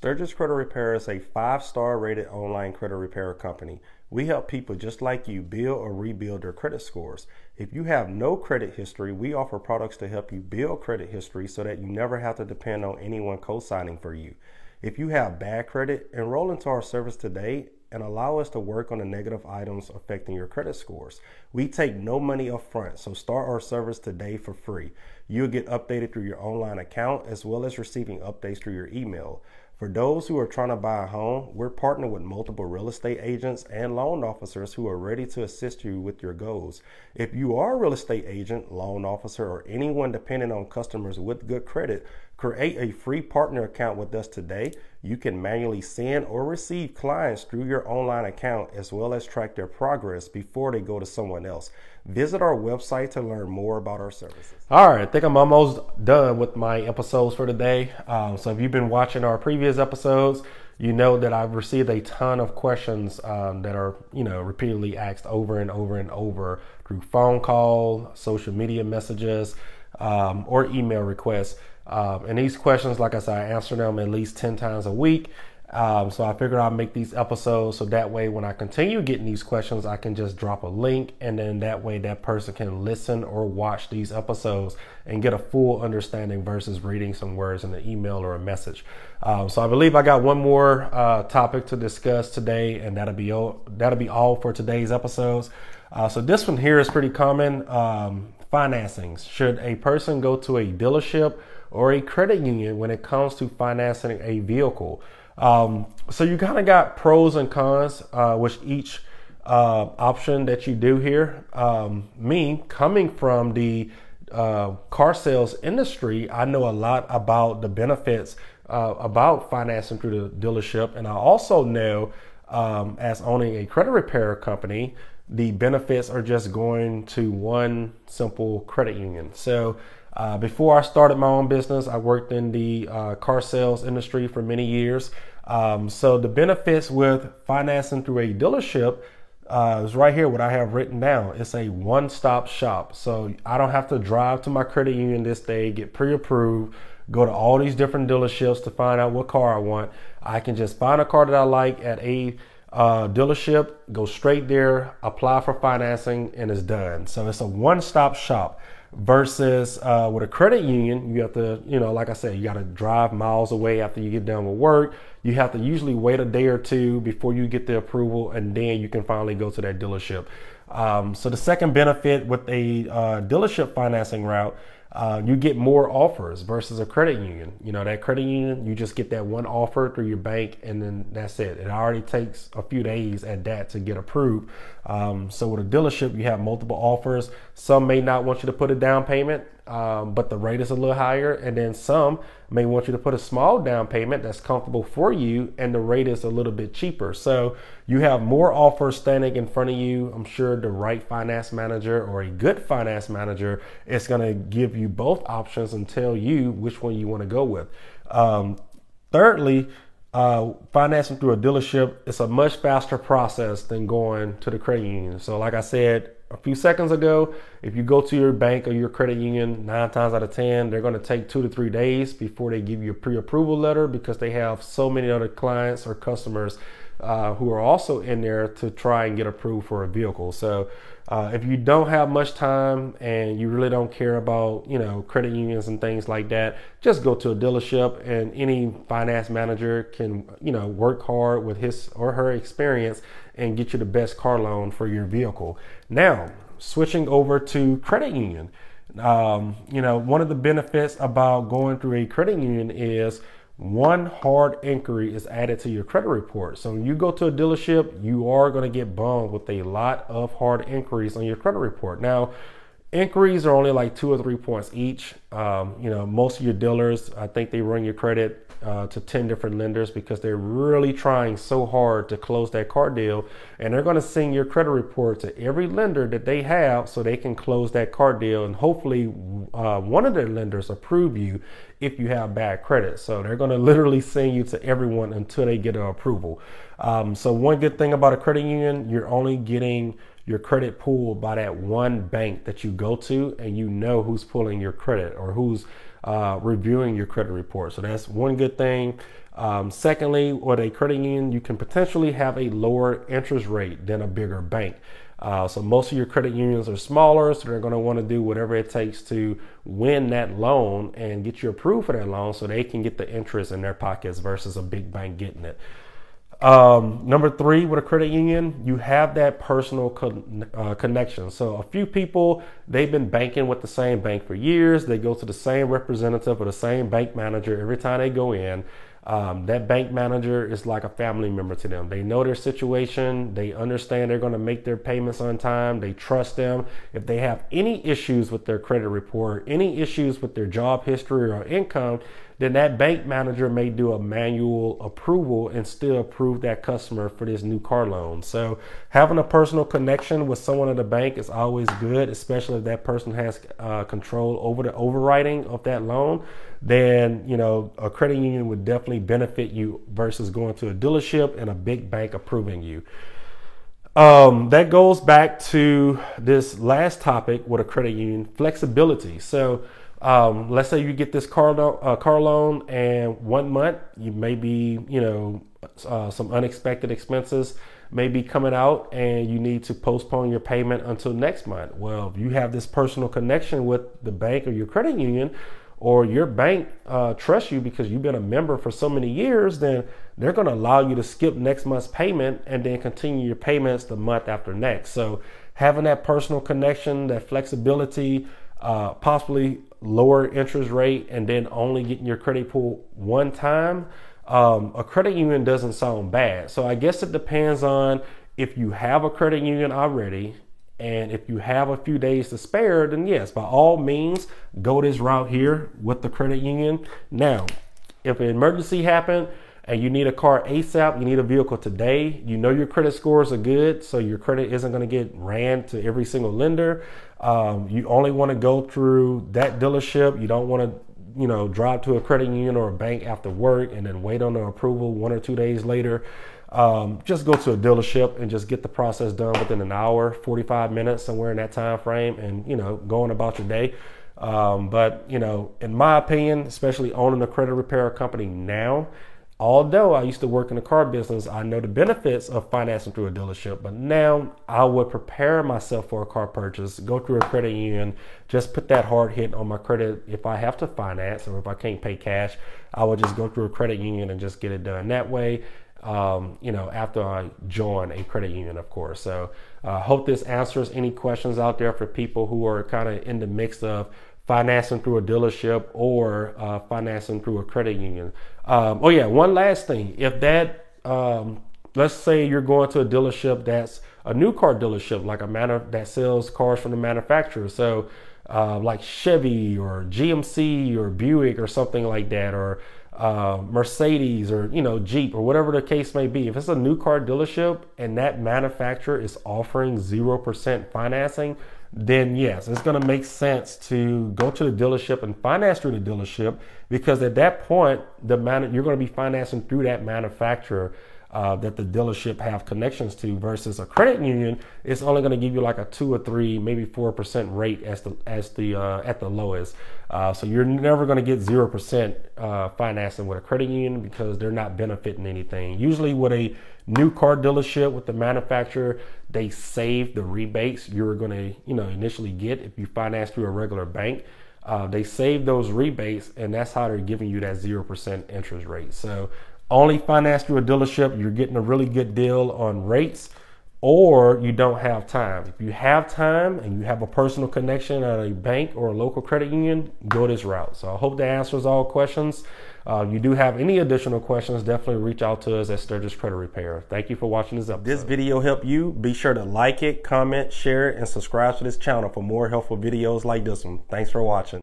Stirgus Credit Repair is a five star rated online credit repair company. We help people just like you build or rebuild their credit scores. If you have no credit history, we offer products to help you build credit history so that you never have to depend on anyone co signing for you. If you have bad credit, enroll into our service today and allow us to work on the negative items affecting your credit scores. We take no money up front, so start our service today for free. You'll get updated through your online account as well as receiving updates through your email. For those who are trying to buy a home, we're partnered with multiple real estate agents and loan officers who are ready to assist you with your goals. If you are a real estate agent, loan officer, or anyone dependent on customers with good credit, create a free partner account with us today. You can manually send or receive clients through your online account as well as track their progress before they go to someone else. Visit our website to learn more about our services. All right, I think I'm almost done with my episodes for today. Um, so if you've been watching our previous episodes, you know that I've received a ton of questions um, that are, you know, repeatedly asked over and over and over through phone call, social media messages, um, or email requests. Um, and these questions, like I said, I answer them at least 10 times a week. Um, so I figured I'd make these episodes so that way when I continue getting these questions, I can just drop a link and then that way that person can listen or watch these episodes and get a full understanding versus reading some words in an email or a message. Um, so I believe I got one more uh, topic to discuss today, and that'll be all, that'll be all for today's episodes. Uh, so this one here is pretty common. Um, financing. Should a person go to a dealership or a credit union when it comes to financing a vehicle? Um, so you kind of got pros and cons uh, with each uh, option that you do here. Um, me coming from the uh, car sales industry, I know a lot about the benefits uh, about financing through the dealership, and I also know um, as owning a credit repair company, the benefits are just going to one simple credit union. So uh, before I started my own business, I worked in the uh, car sales industry for many years. Um, so the benefits with financing through a dealership uh, is right here what I have written down. It's a one-stop shop. So I don't have to drive to my credit union this day, get pre-approved, go to all these different dealerships to find out what car I want. I can just find a car that I like at a uh, dealership, go straight there, apply for financing, and it's done. So it's a one-stop shop versus uh, with a credit union, you have to, you know, like I said, you got to drive miles away after you get done with work. You have to usually wait a day or two before you get the approval, and then you can finally go to that dealership. Um, so the second benefit with a uh, dealership financing route uh, you get more offers versus a credit union. You know, that credit union, you just get that one offer through your bank and then that's it. It already takes a few days at that to get approved. Um, so with a dealership, you have multiple offers. Some may not want you to put a down payment, um, but the rate is a little higher. And then some may want you to put a small down payment that's comfortable for you and the rate is a little bit cheaper. So you have more offers standing in front of you. I'm sure the right finance manager or a good finance manager is going to give you both options and tell you which one you want to go with. Um, thirdly, uh, financing through a dealership is a much faster process than going to the credit union. So, like I said, a few seconds ago, if you go to your bank or your credit union, nine times out of 10, they're going to take two to three days before they give you a pre approval letter because they have so many other clients or customers uh, who are also in there to try and get approved for a vehicle. So, uh, if you don't have much time and you really don't care about, you know, credit unions and things like that, just go to a dealership and any finance manager can, you know, work hard with his or her experience and get you the best car loan for your vehicle. Now, switching over to credit union. Um, you know, one of the benefits about going through a credit union is one hard inquiry is added to your credit report. So when you go to a dealership, you are going to get bummed with a lot of hard inquiries on your credit report. Now, inquiries are only like two or three points each. Um, you know, most of your dealers, I think they run your credit uh, to 10 different lenders because they're really trying so hard to close that car deal. And they're going to send your credit report to every lender that they have so they can close that car deal. And hopefully, uh, one of their lenders approve you if you have bad credit. So they're going to literally send you to everyone until they get an approval. Um, so, one good thing about a credit union, you're only getting your credit pulled by that one bank that you go to and you know who's pulling your credit or who's uh, reviewing your credit report. So that's one good thing. Um, secondly, with a credit union, you can potentially have a lower interest rate than a bigger bank. Uh, so most of your credit unions are smaller, so they're going to want to do whatever it takes to win that loan and get you approved for that loan, so they can get the interest in their pockets versus a big bank getting it. Um, number three, with a credit union, you have that personal con- uh, connection. So a few people, they've been banking with the same bank for years. They go to the same representative or the same bank manager every time they go in. Um, that bank manager is like a family member to them. They know their situation. They understand they're going to make their payments on time. They trust them. If they have any issues with their credit report, any issues with their job history or income, then that bank manager may do a manual approval and still approve that customer for this new car loan. So having a personal connection with someone at the bank is always good, especially if that person has uh, control over the overwriting of that loan. Then you know a credit union would definitely benefit you versus going to a dealership and a big bank approving you. Um, that goes back to this last topic with a credit union flexibility. So um, let's say you get this car loan, uh, car loan, and one month you may be, you know, uh, some unexpected expenses may be coming out, and you need to postpone your payment until next month. Well, if you have this personal connection with the bank or your credit union, or your bank uh, trusts you because you've been a member for so many years, then they're going to allow you to skip next month's payment and then continue your payments the month after next. So having that personal connection, that flexibility, uh, possibly lower interest rate and then only getting your credit pulled one time, um, a credit union doesn't sound bad. So I guess it depends on if you have a credit union already and if you have a few days to spare, then yes, by all means, go this route here with the credit union. Now, if an emergency happened and you need a car ASAP, you need a vehicle today, you know your credit scores are good, so your credit isn't going to get ran to every single lender. Um, you only want to go through that dealership. You don't want to you know, drive to a credit union or a bank after work and then wait on the approval one or two days later. Um, just go to a dealership and just get the process done within an hour, 45 minutes, somewhere in that time frame, and you know, going about your day. Um, but you know, in my opinion, especially owning a credit repair company now, although I used to work in the car business, I know the benefits of financing through a dealership. But now I would prepare myself for a car purchase, go through a credit union, just put that hard hit on my credit. If I have to finance or if I can't pay cash, I would just go through a credit union and just get it done that way. Um, you know, after I join a credit union, of course. So I uh, hope this answers any questions out there for people who are kind of in the mix of financing through a dealership or uh, financing through a credit union. Um, oh yeah, one last thing. If that, um, let's say you're going to a dealership that's a new car dealership, like a manor that sells cars from the manufacturer. So uh, like Chevy or GMC or Buick or something like that, or uh, Mercedes or you know Jeep or whatever the case may be. If it's a new car dealership and that manufacturer is offering zero percent financing, then yes, it's going to make sense to go to the dealership and finance through the dealership because at that point, the man- you're going to be financing through that manufacturer uh, that the dealership have connections to versus a credit union. It's only going to give you like a two or three maybe four percent rate as the as the uh, at the lowest. Uh, so you're never going to get zero percent uh, financing with a credit union because they're not benefiting anything. Usually with a new car dealership with the manufacturer they save the rebates you're going to you know initially get if you finance through a regular bank. Uh, they save those rebates and that's how they're giving you that 0% interest rate. So only finance through a dealership, you're getting a really good deal on rates, or you don't have time. If you have time and you have a personal connection at a bank or a local credit union, go this route. So I hope that answers all questions. Uh, you do have any additional questions, definitely reach out to us at Stirgus Credit Repair. Thank you for watching this episode. This video helped you. Be sure to like it, comment, share it, and subscribe to this channel for more helpful videos like this one. Thanks for watching.